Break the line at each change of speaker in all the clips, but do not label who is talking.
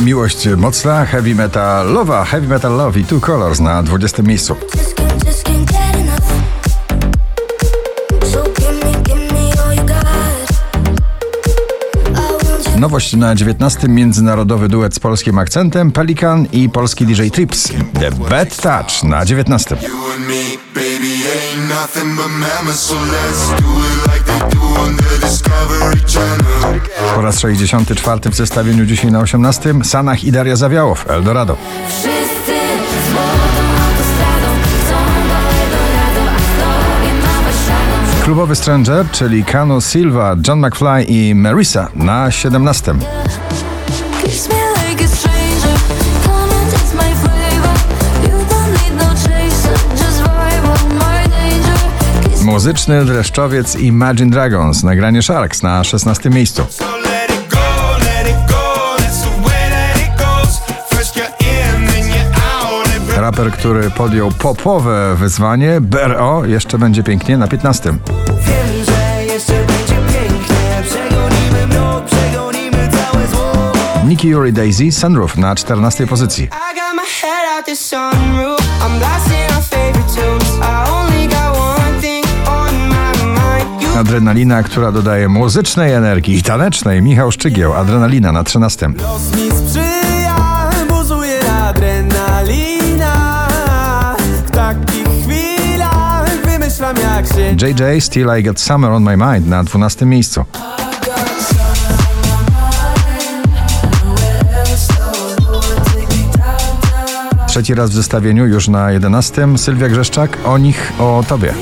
Miłość mocna, heavy metalowa, heavy metal love i Two Colors na 20 miejscu. Nowość na 19 międzynarodowy duet z polskim akcentem Pelikan i polski DJ Trips. The Bad Touch na 19.
You
Po raz 64 w zestawieniu dzisiaj na 18 Sanach i Daria Zawiałow, Eldorado.
Wszyscy.
Klubowy Stranger, czyli Kano Silva, John McFly i Marisa na 17.
Kiss me like a stranger. Come and taste my flavor. You don't need no
Muzyczny dreszczowiec Imagine Dragons, nagranie Sharks na 16 miejscu. Raper, który podjął popowe wyzwanie, BRO, jeszcze będzie pięknie na 15.
Wiem, że jeszcze będzie pięknie Przegonimy mrok, przegonimy całe zło
Nicky Yuri Daisy, Sunroof na 14 pozycji. Adrenalina, która dodaje muzycznej energii i tanecznej. Michał Szczygieł, Adrenalina na 13.
Los mi sprzyja, wymyślam jak się
JJ, Still I Get Summer on My Mind na 12 miejscu. Trzeci raz w zestawieniu, już na 11. Sylwia Grzeszczak, o nich, o tobie.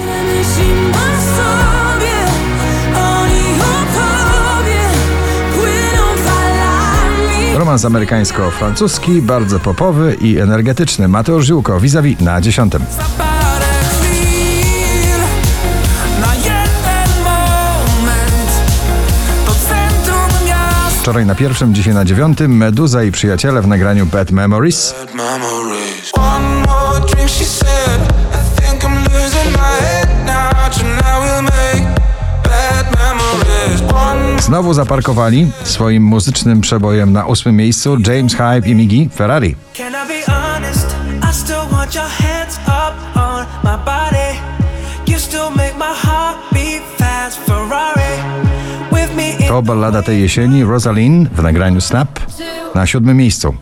Romans amerykańsko-francuski, bardzo popowy i energetyczny. Mateusz Ziółko, vis-a-vis na 10. Wczoraj na pierwszym, dzisiaj na dziewiątym. Meduza i przyjaciele w nagraniu Bad Memories. Znowu zaparkowali swoim muzycznym przebojem na ósmym miejscu James Hype i Migi Ferrari.
Can I be honest? I still want your hands up
To ballada tej jesieni Rosalind w nagraniu Snap na siódmym miejscu.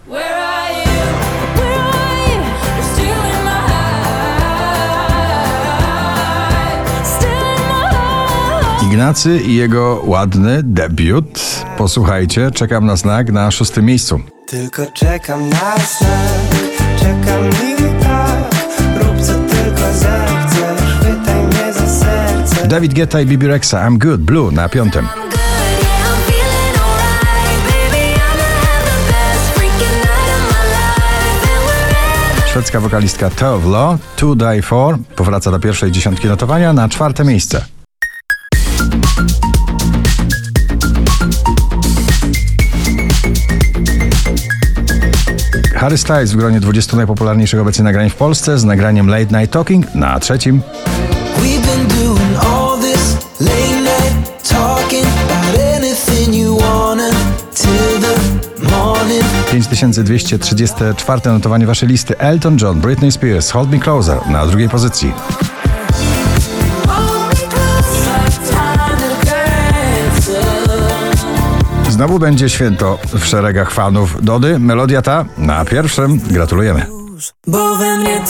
Ignacy i jego ładny debiut. Posłuchajcie, czekam na znak na szóstym miejscu.
Tylko czekam na znak, czekam i tak Rób co tylko zechcesz, mnie za serce
David Guetta i Bibi Rexa I'm Good Blue na piątym. Szwedzka wokalistka Tove Lo, To Die For, powraca do pierwszej dziesiątki notowania na czwarte miejsce. Harry Styles w gronie 20 najpopularniejszych obecnie nagrań w Polsce z nagraniem Late Night Talking na trzecim. 5234 notowanie waszej listy Elton John, Britney Spears, Hold Me Closer na drugiej pozycji. Znowu będzie święto w szeregach fanów Dody. Melodia ta na pierwszym. Gratulujemy.
Bo we mnie